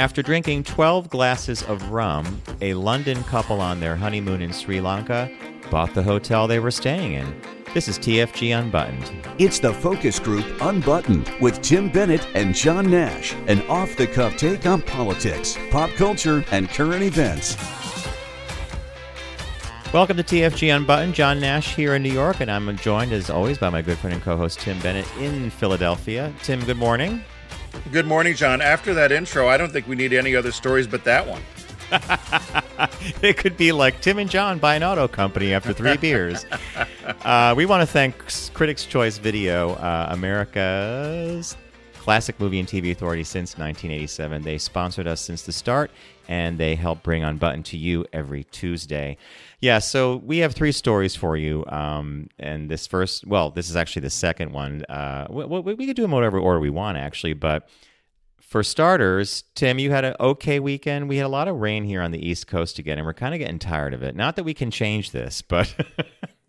After drinking 12 glasses of rum, a London couple on their honeymoon in Sri Lanka bought the hotel they were staying in. This is TFG Unbuttoned. It's the Focus Group Unbuttoned with Tim Bennett and John Nash, an off the cuff take on politics, pop culture, and current events. Welcome to TFG Unbuttoned. John Nash here in New York, and I'm joined as always by my good friend and co host Tim Bennett in Philadelphia. Tim, good morning. Good morning, John. After that intro, I don't think we need any other stories but that one. it could be like Tim and John buy an auto company after three beers. Uh, we want to thank Critics' Choice Video, uh, America's classic movie and TV authority since 1987. They sponsored us since the start, and they help bring Unbuttoned to you every Tuesday. Yeah, so we have three stories for you. Um, and this first, well, this is actually the second one. Uh, we, we, we could do them whatever order we want, actually. But for starters, Tim, you had an okay weekend. We had a lot of rain here on the East Coast again, and we're kind of getting tired of it. Not that we can change this, but.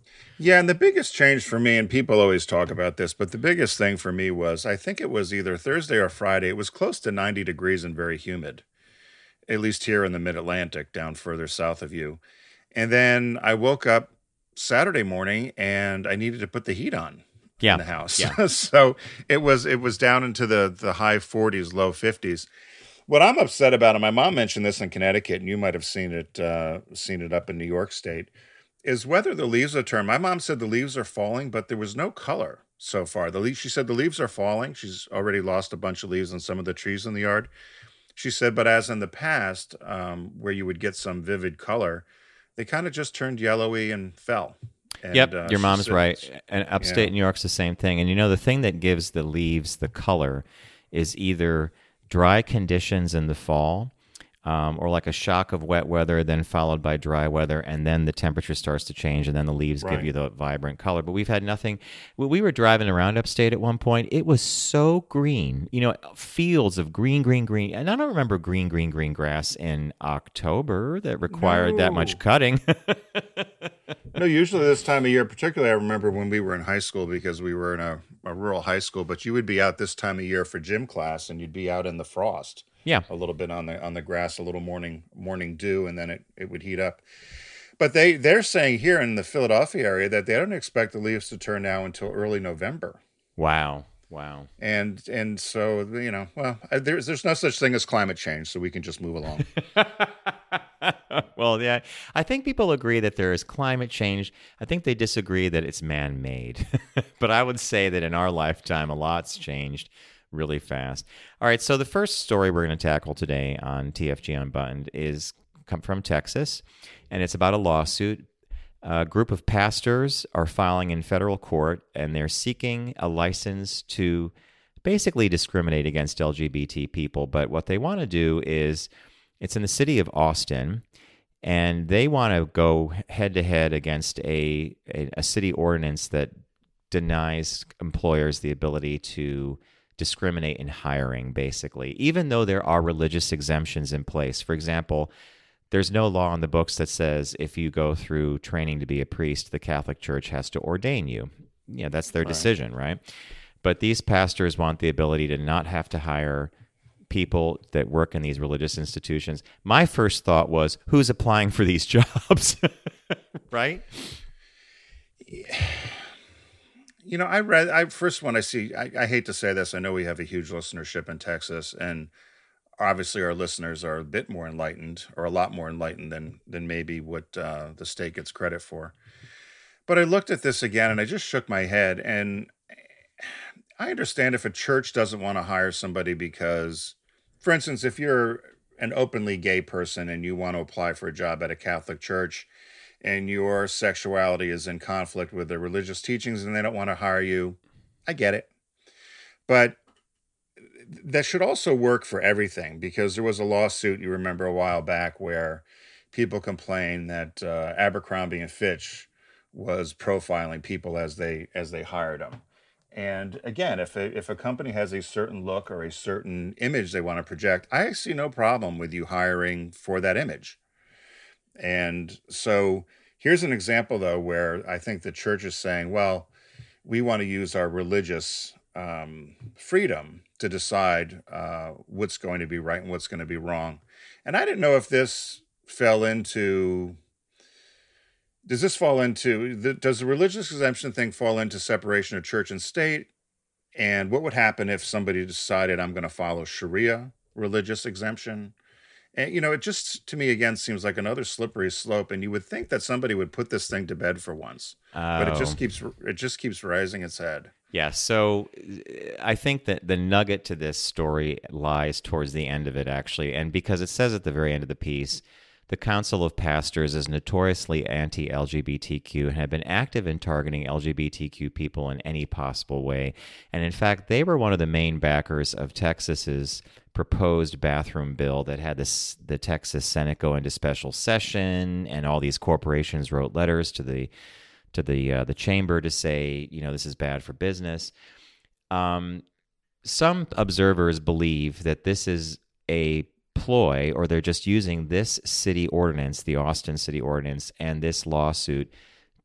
yeah, and the biggest change for me, and people always talk about this, but the biggest thing for me was I think it was either Thursday or Friday. It was close to 90 degrees and very humid, at least here in the mid Atlantic, down further south of you. And then I woke up Saturday morning and I needed to put the heat on yeah. in the house. Yeah. so it was it was down into the the high 40s, low 50s. What I'm upset about, and my mom mentioned this in Connecticut, and you might have seen it uh, seen it up in New York State, is whether the leaves are turned. My mom said the leaves are falling, but there was no color so far. The leaves, she said the leaves are falling. She's already lost a bunch of leaves on some of the trees in the yard. She said, but as in the past, um, where you would get some vivid color, they kind of just turned yellowy and fell. And, yep, uh, your mom's said, right. And upstate yeah. New York's the same thing. And you know, the thing that gives the leaves the color is either dry conditions in the fall um, or like a shock of wet weather, then followed by dry weather, and then the temperature starts to change, and then the leaves Right. give you the vibrant color. But we've had nothing. We we were driving around upstate at one point. It was so green, you know, fields of green, green, green. And I don't remember green, green, green grass in October that required that much cutting. No, usually this time of year, particularly, I remember when we were in high school because we were in a, a rural high school. But you would be out this time of year for gym class, and you'd be out in the frost. Yeah. a little bit on the on the grass, a little morning morning dew, and then it, it would heat up. But they they're saying here in the Philadelphia area that they don't expect the leaves to turn now until early November. Wow. Wow. And and so you know, well, there's there's no such thing as climate change, so we can just move along. well, yeah, I think people agree that there is climate change. I think they disagree that it's man made. but I would say that in our lifetime, a lot's changed really fast. All right, so the first story we're going to tackle today on TFG Unbuttoned is come from Texas, and it's about a lawsuit. A group of pastors are filing in federal court, and they're seeking a license to basically discriminate against LGBT people. But what they want to do is it's in the city of Austin, and they want to go head to head against a, a a city ordinance that denies employers the ability to discriminate in hiring. Basically, even though there are religious exemptions in place, for example. There's no law in the books that says if you go through training to be a priest, the Catholic Church has to ordain you. Yeah, that's their decision, right? But these pastors want the ability to not have to hire people that work in these religious institutions. My first thought was, who's applying for these jobs? right? You know, I read. I first when I see. I, I hate to say this. I know we have a huge listenership in Texas, and obviously our listeners are a bit more enlightened, or a lot more enlightened than than maybe what uh, the state gets credit for. But I looked at this again, and I just shook my head. And I understand if a church doesn't want to hire somebody because, for instance, if you're an openly gay person and you want to apply for a job at a Catholic church and your sexuality is in conflict with their religious teachings and they don't want to hire you, I get it. But that should also work for everything because there was a lawsuit you remember a while back where people complained that uh, Abercrombie and Fitch was profiling people as they as they hired them. And again, if a, if a company has a certain look or a certain image they want to project, I see no problem with you hiring for that image. And so here's an example, though, where I think the church is saying, well, we want to use our religious um, freedom to decide uh, what's going to be right and what's going to be wrong. And I didn't know if this fell into. Does this fall into the, does the religious exemption thing fall into separation of church and state? And what would happen if somebody decided I'm going to follow Sharia religious exemption? And you know, it just to me again seems like another slippery slope. And you would think that somebody would put this thing to bed for once, oh. but it just oh. keeps it just keeps rising its head. Yeah, so uh, I think that the nugget to this story lies towards the end of it, actually. And because it says at the very end of the piece, the Council of Pastors is notoriously anti LGBTQ and have been active in targeting LGBTQ people in any possible way. And in fact, they were one of the main backers of Texas's proposed bathroom bill that had this, the Texas Senate go into special session, and all these corporations wrote letters to the to the uh, the chamber to say, you know, this is bad for business. Um, some observers believe that this is a ploy, or they're just using this city ordinance, the Austin City Ordinance, and this lawsuit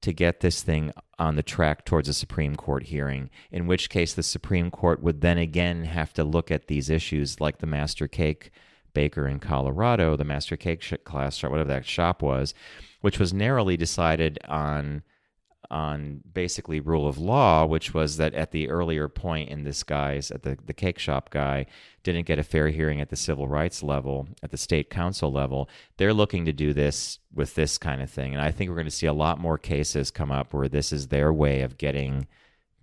to get this thing on the track towards a Supreme Court hearing, in which case the Supreme Court would then again have to look at these issues like the Master Cake Baker in Colorado, the Master Cake class, or whatever that shop was, which was narrowly decided on on basically rule of law, which was that at the earlier point in this guy's, at the, the cake shop guy, didn't get a fair hearing at the civil rights level, at the state council level. They're looking to do this with this kind of thing. And I think we're going to see a lot more cases come up where this is their way of getting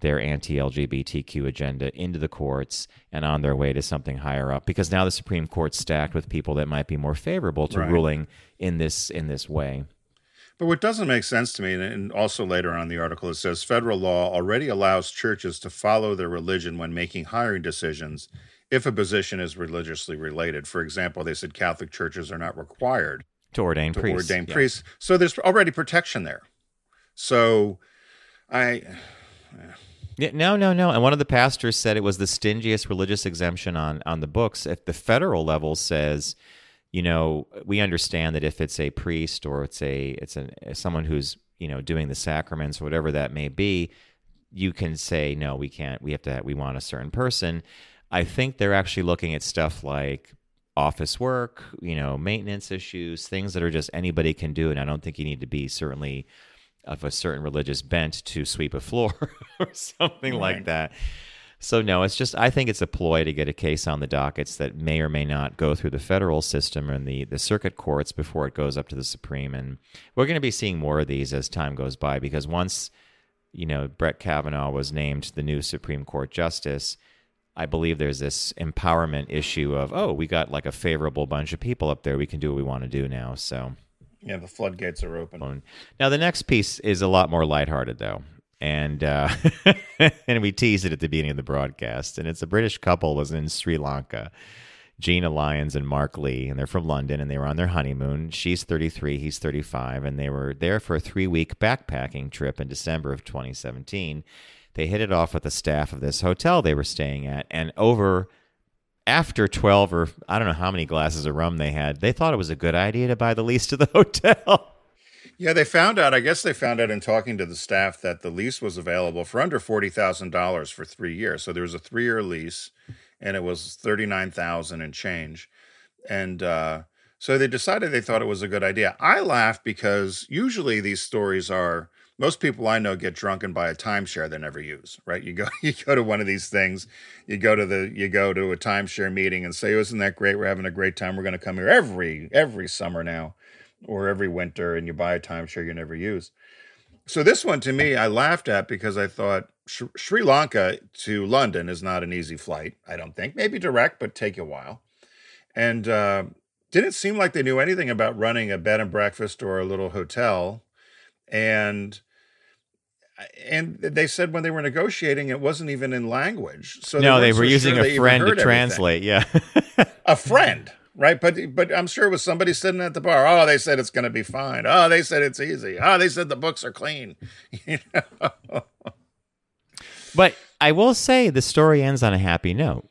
their anti LGBTQ agenda into the courts and on their way to something higher up because now the Supreme Court's stacked with people that might be more favorable to right. ruling in this in this way. But what doesn't make sense to me, and also later on in the article, it says federal law already allows churches to follow their religion when making hiring decisions if a position is religiously related. For example, they said Catholic churches are not required to ordain to priests. Ordain yeah. priests. So there's already protection there. So I. Yeah, no, no, no. And one of the pastors said it was the stingiest religious exemption on on the books. If the federal level says you know, we understand that if it's a priest or it's a it's a uh, someone who's you know doing the sacraments or whatever that may be, you can say no, we can't. We have to. We want a certain person. I think they're actually looking at stuff like office work, you know, maintenance issues, things that are just anybody can do, and I don't think you need to be certainly of a certain religious bent to sweep a floor or something right. like that. So no, it's just I think it's a ploy to get a case on the dockets that may or may not go through the federal system and the the circuit courts before it goes up to the Supreme. And we're going to be seeing more of these as time goes by because once you know Brett Kavanaugh was named the new Supreme Court justice, I believe there's this empowerment issue of oh we got like a favorable bunch of people up there we can do what we want to do now. So yeah, the floodgates are open. Now the next piece is a lot more lighthearted though and uh, and we teased it at the beginning of the broadcast. And it's a British couple was in Sri Lanka, Gina Lyons and Mark Lee, and they're from London, and they were on their honeymoon. She's 33, he's 35, and they were there for a three week backpacking trip in December of 2017. They hit it off with the staff of this hotel they were staying at, and over after 12 or I don't know how many glasses of rum they had, they thought it was a good idea to buy the lease to the hotel. Yeah, they found out. I guess they found out in talking to the staff that the lease was available for under forty thousand dollars for three years. So there was a three-year lease, and it was thirty-nine thousand and change. And uh, so they decided they thought it was a good idea. I laugh because usually these stories are most people I know get drunk and buy a timeshare they never use. Right? You go you go to one of these things, you go to the you go to a timeshare meeting and say, oh, "Isn't that great? We're having a great time. We're going to come here every every summer now." Or every winter and you buy a timeshare you never use. So this one to me, I laughed at because I thought Sh- Sri Lanka to London is not an easy flight. I don't think maybe direct, but take a while. And uh, didn't seem like they knew anything about running a bed and breakfast or a little hotel. And and they said when they were negotiating, it wasn't even in language. So no, they, they were so using sure a friend to translate. Everything. Yeah, a friend right? But but I'm sure it was somebody sitting at the bar. Oh, they said it's going to be fine. Oh, they said it's easy. Oh, they said the books are clean. You know? But I will say the story ends on a happy note.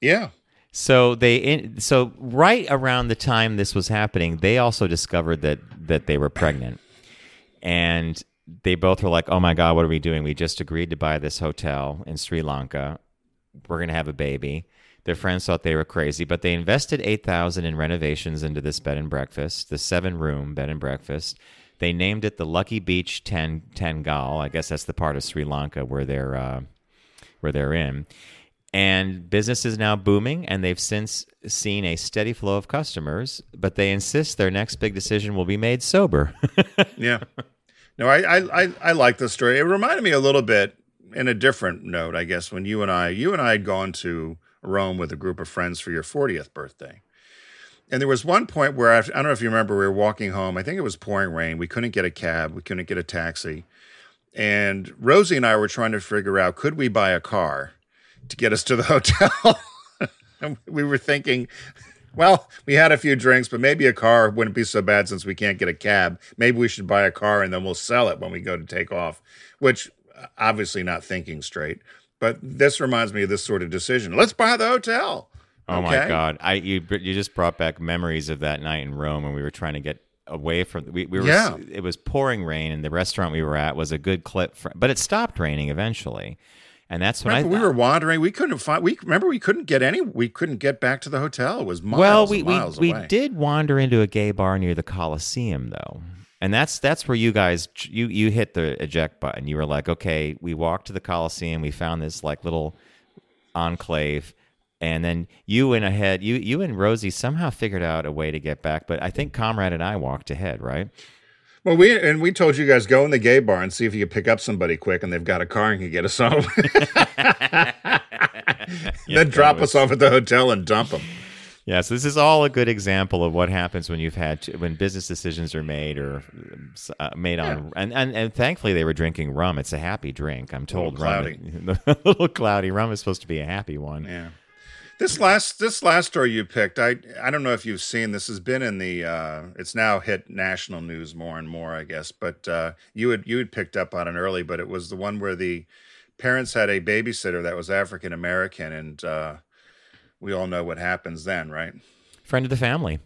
Yeah. So they in, so right around the time this was happening, they also discovered that that they were pregnant, and they both were like, "Oh my god, what are we doing? We just agreed to buy this hotel in Sri Lanka. We're gonna have a baby." Their friends thought they were crazy, but they invested eight thousand in renovations into this bed and breakfast, the seven room bed and breakfast. They named it the Lucky Beach Ten Tangalle. I guess that's the part of Sri Lanka where they're uh, where they're in. And business is now booming, and they've since seen a steady flow of customers. But they insist their next big decision will be made sober. yeah. No, I, I, I, I like the story. It reminded me a little bit in a different note, I guess, when you and I, you and I had gone to Rome with a group of friends for your 40th birthday. And there was one point where I, I don't know if you remember, we were walking home. I think it was pouring rain. We couldn't get a cab. We couldn't get a taxi. And Rosie and I were trying to figure out could we buy a car to get us to the hotel? and we were thinking, well, we had a few drinks, but maybe a car wouldn't be so bad since we can't get a cab. Maybe we should buy a car and then we'll sell it when we go to take off, which uh, obviously not thinking straight. But this reminds me of this sort of decision. Let's buy the hotel. Oh Okay? my God! I you you just brought back memories of that night in Rome when we were trying to get away from we, we were Yeah. it was pouring rain and the restaurant we were at was a good clip for, but it stopped raining eventually and that's when Remember, I we were wandering. We couldn't find. We remember we couldn't get any. We couldn't get back to the hotel. It was miles well we we, we did wander into a gay bar near the Coliseum though and that's that's where you guys you you hit the eject button. You were like okay we walked to the Coliseum. We found this like little enclave. And then you went ahead you you and Rosie somehow figured out a way to get back. But I think Comrade and I walked ahead right? Well, we and we told you guys go in the gay bar and see if you could pick up somebody quick, and they've got a car and can get us home. then drop us off at the hotel and dump them. Yeah, so this is all a good example of what happens when you've had to, when business decisions are made or uh, made on and, and and thankfully they were drinking rum. It's a happy drink. I'm told rum, a little cloudy. Rum is supposed to be a happy one. Yeah. This last this last story you picked, I I don't know if you've seen this has been in the uh it's now hit national news more and more, I guess, but uh you had you had picked up on it early, but it was the one where the parents had a babysitter that was African American and uh we all know what happens then, right? Friend of the family.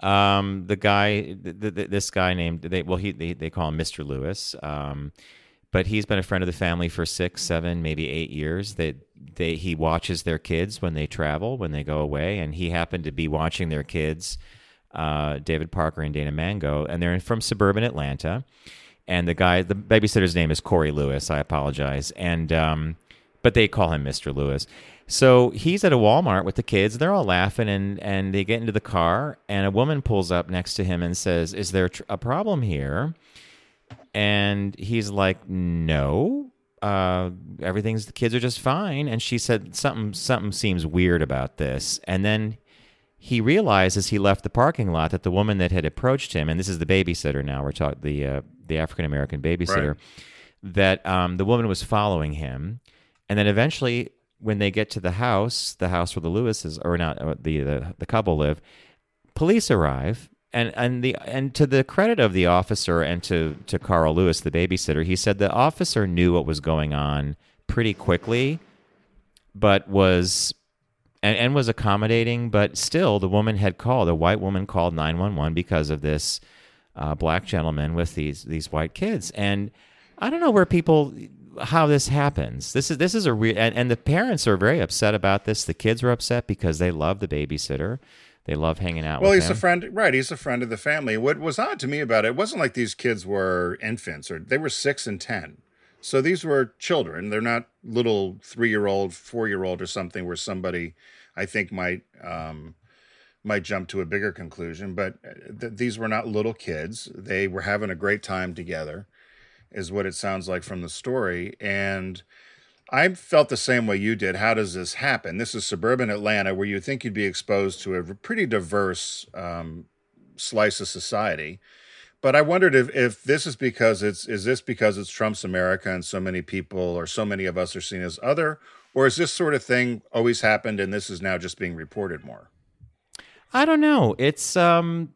Um, the guy, th- th- this guy named they well he they, they call him Mr. Lewis. Um, but he's been a friend of the family for six, seven, maybe eight years. That they, he watches their kids when they travel, when they go away, and he happened to be watching their kids, uh, David Parker and Dana Mango, and they're from suburban Atlanta. And the guy, the babysitter's name is Corey Lewis. I apologize, and um, but they call him Mr. Lewis. So he's at a Walmart with the kids. They're all laughing, and and they get into the car, and a woman pulls up next to him and says, "Is there tr- a problem here?" And he's like, "No, uh, everything's the kids are just fine." And she said, "Something something seems weird about this." And then he realized as he left the parking lot that the woman that had approached him, and this is the babysitter now, we're talking the uh, the African American babysitter, Right. that um, the woman was following him, and then eventually, when they get to the house, the house where the Lewises or not uh, the, the the couple live, police arrive. And, and the and to the credit of the officer and to, to Carl Lewis, the babysitter, he said the officer knew what was going on pretty quickly, but was and, and was accommodating, but still the woman had called. A white woman called nine one one because of this uh, black gentleman with these these white kids, and I don't know where people how this happens. This is this is a real and, and the parents are very upset about this. The kids are upset because they love the babysitter. They love hanging out Well, with he's him. a friend, right? He's a friend of the family. What was odd to me about it, it wasn't like these kids were infants or they were six and 10. So these were children. They're not little three year old, four year old or something where somebody I think might, um, might jump to a bigger conclusion. But uh, th- these were not little kids. They were having a great time together, is what it sounds like from the story. And I felt the same way you did. How does this happen? This is suburban Atlanta, where you think you'd be exposed to a pretty diverse um, slice of society. But I wondered if, if this is because it's is this because it's Trump's America and so many people or so many of us are seen as other, or is this sort of thing always happened and this is now just being reported more? I don't know. It's um,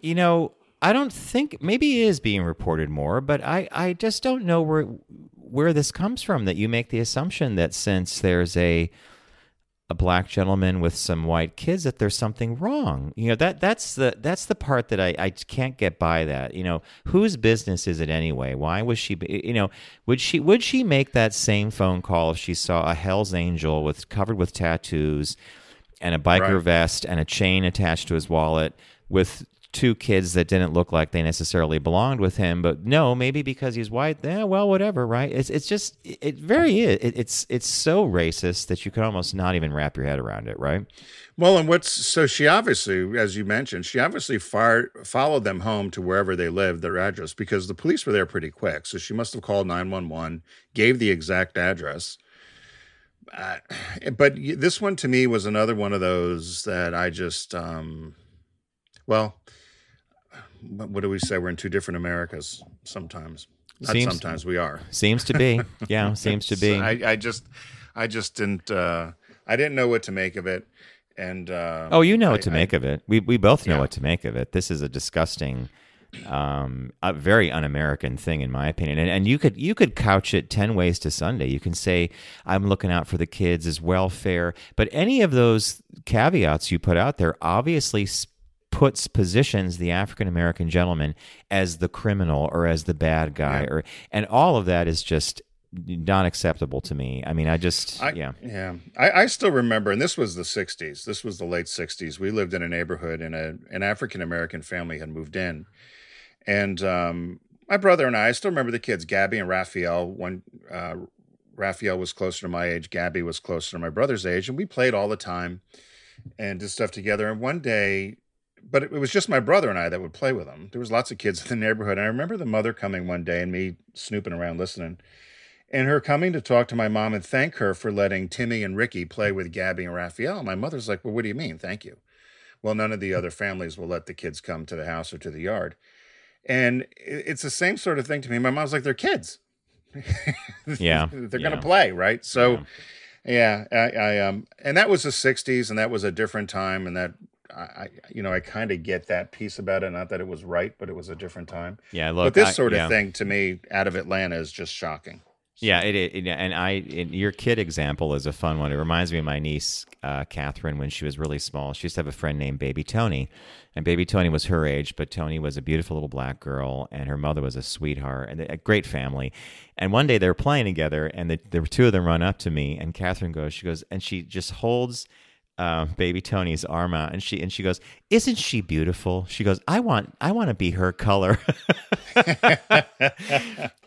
you know, I don't think maybe it is being reported more, but I I just don't know where where this comes from. That you make the assumption that since there's a a black gentleman with some white kids that there's something wrong. You know, that that's the that's the part that I, I can't get by that. You know, whose business is it anyway? Why was she you know, would she would she make that same phone call if she saw a Hell's Angel with covered with tattoos and a biker Right. vest and a chain attached to his wallet with two kids that didn't look like they necessarily belonged with him but no maybe because he's white yeah well whatever right it's it's just it, very is it, it's it's so racist that you can almost not even wrap your head around it right Well, and what's so she obviously, as you mentioned, she obviously fired, followed them home to wherever they lived, their address, because the police were there pretty quick. So she must have called 911, gave the exact address. Uh, but this one to me was another one of those that I just, um, well, what do we say? We're in two different Americas sometimes. Not Seems- sometimes we are. seems to be yeah seems to be So I, I just, I just didn't, uh, I didn't know what to make of it. And, uh, Oh, you know I- what to I- make of it. We we both know Yeah. what to make of it. This is a disgusting, um, a very un-American thing, in my opinion. And and you could you could couch it ten ways to Sunday. You can say I'm looking out for the kids' as welfare, but any of those caveats you put out there obviously. Puts positions the African American gentleman as the criminal or as the bad guy Yeah. or and all of that is just not acceptable to me. I mean, I just I, yeah. yeah. I, I still remember, and this was the '60s. This was the late '60s. We lived in a neighborhood, and a an African American family had moved in, and um, my brother and I, I still remember the kids, Gabby and Raphael. When uh, Raphael was closer to my age, Gabby was closer to my brother's age, and we played all the time and did stuff together. And one day, but it was just my brother and I that would play with them. There was lots of kids in the neighborhood. And I remember the mother coming one day and me snooping around listening and her coming to talk to my mom and thank her for letting Timmy and Ricky play with Gabby and Raphael. My mother's like, Well, what do you mean? Thank you. Well, none of the other families will let the kids come to the house or to the yard. And it's the same sort of thing to me. My mom's like, They're kids. Yeah, They're yeah. going to play, right? So, yeah, I, I um, and that was the '60s, and that was a different time, and that I, I you know, I kind of get that piece about it. Not that it was right, but it was a different time. Yeah, look, but this I- sort of yeah. thing to me, out of Atlanta, is just shocking. Yeah, it, it, and I your kid example is a fun one. It reminds me of my niece uh, Catherine when she was really small. She used to have a friend named Baby Tony, and Baby Tony was her age, but Tony was a beautiful little black girl, and her mother was a sweetheart and a great family. And one day they were playing together, and the, the two of them run up to me, and Catherine goes, she goes, and she just holds uh, baby Tony's arm out, and she and she goes, "Isn't she beautiful?" She goes, "I want I want to be her color."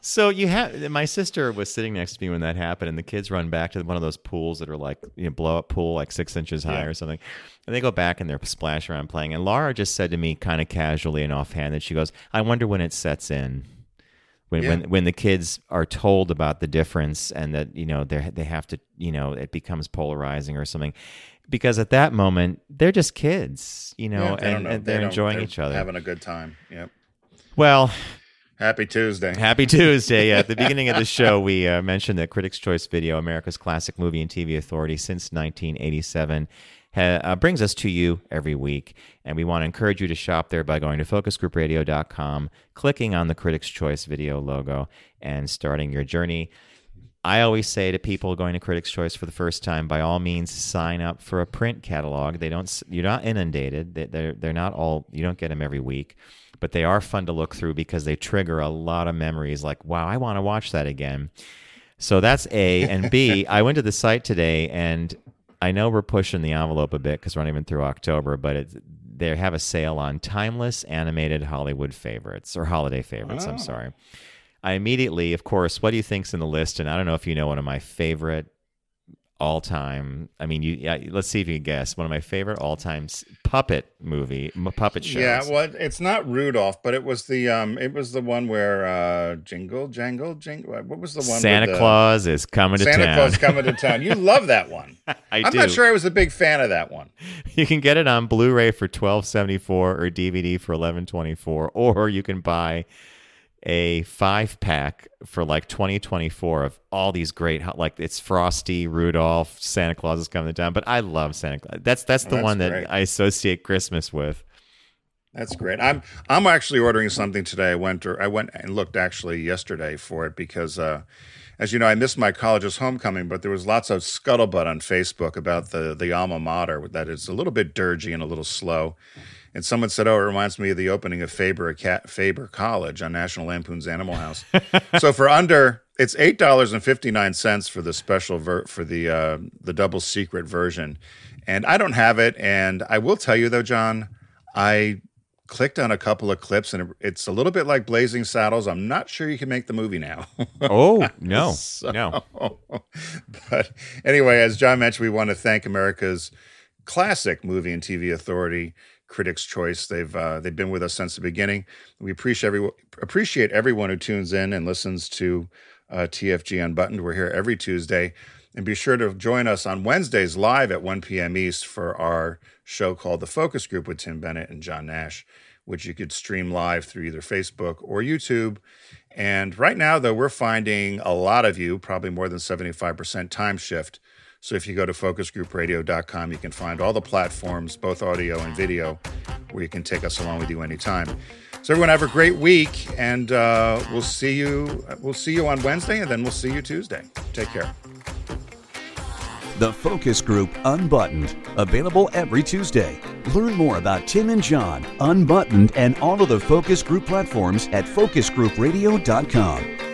so you have my sister was sitting next to me when that happened, and the kids run back to one of those pools that are like you know, blow up pool, like six inches high Yeah. or something, and they go back and they're splash around playing. And Laura just said to me, kind of casually and offhand, that she goes, "I wonder when it sets in." when Yeah. when when the kids are told about the difference and that you know they they have to you know it becomes polarizing or something because at that moment they're just kids you know Yeah, they and, know. and They they're don't- enjoying they're each other having a good time. Yep. well Happy Tuesday. Happy Tuesday. At the beginning of the show, we uh, mentioned that Critics' Choice Video, America's classic movie and TV authority since 1987, ha- uh, brings us to you every week. And we want to encourage you to shop there by going to focusgroupradio.com, clicking on the Critics' Choice Video logo, and starting your journey. I always say to people going to Critics' Choice for the first time, by all means, sign up for a print catalog. They don't, you're not inundated. They- They're they're not all. You don't get them every week, but they are fun to look through because they trigger a lot of memories. Like, wow, I want to watch that again. So that's A and B. I went to the site today, and I know we're pushing the envelope a bit because we're not even through October, but it's, they have a sale on timeless animated Hollywood favorites or holiday favorites. I'm Oh. sorry. I immediately, of course, what do you think's in the list? And I don't know if you know one of my favorite all time. I mean, you yeah, let's see if you can guess. One of my favorite all time puppet movie m- puppet shows. Yeah, well, it's not Rudolph, but it was the um, it was the one where uh, Jingle Jangle Jingle. What was the one? Santa the- Claus is coming to town. Santa town. Claus coming to town. You love that one. I I'm do. not sure I was a big fan of that one. You can get it on Blu-ray for twelve seventy four or DVD for eleven twenty four, or you can buy a five pack for like twenty twenty four of all these great like it's Frosty, Rudolph, Santa Claus is coming to town. But I love Santa Claus. That's that's the That's one that great. I associate Christmas with. That's great. I'm I'm actually ordering something today. I went or I went and looked actually yesterday for it because uh, as you know, I missed my college's homecoming, but there was lots of scuttlebutt on Facebook about the the alma mater that is a little bit dirgy and a little slow. And someone said, "Oh, it reminds me of the opening of Faber Faber College on National Lampoon's Animal House." so for under, it's eight dollars and fifty nine cents for the special ver- for the uh, the double secret version, and I don't have it. And I will tell you though, John, I clicked on a couple of clips and it's a little bit like Blazing Saddles. I'm not sure you can make the movie now. oh, no. so, no. But anyway, as John mentioned, we want to thank America's classic movie and TV authority, Critics' Choice. They've uh, they've been with us since the beginning. We appreciate every, appreciate everyone who tunes in and listens to uh, TFG Unbuttoned. We're here every Tuesday. And be sure to join us on Wednesdays live at 1 p.m. East for our show called The Focus Group with Tim Bennett and John Nash, which you could stream live through either Facebook or YouTube. And right now, though, we're finding a lot of you, probably more than 75% time shift. So if you go to focusgroupradio.com, you can find all the platforms, both audio and video, where you can take us along with you anytime. So everyone have a great week, and uh, we'll see you. We'll see you on Wednesday, and then we'll see you Tuesday. Take care. The Focus Group Unbuttoned, available every Tuesday. Learn more about Tim and John, Unbuttoned, and all of the Focus Group platforms at focusgroupradio.com.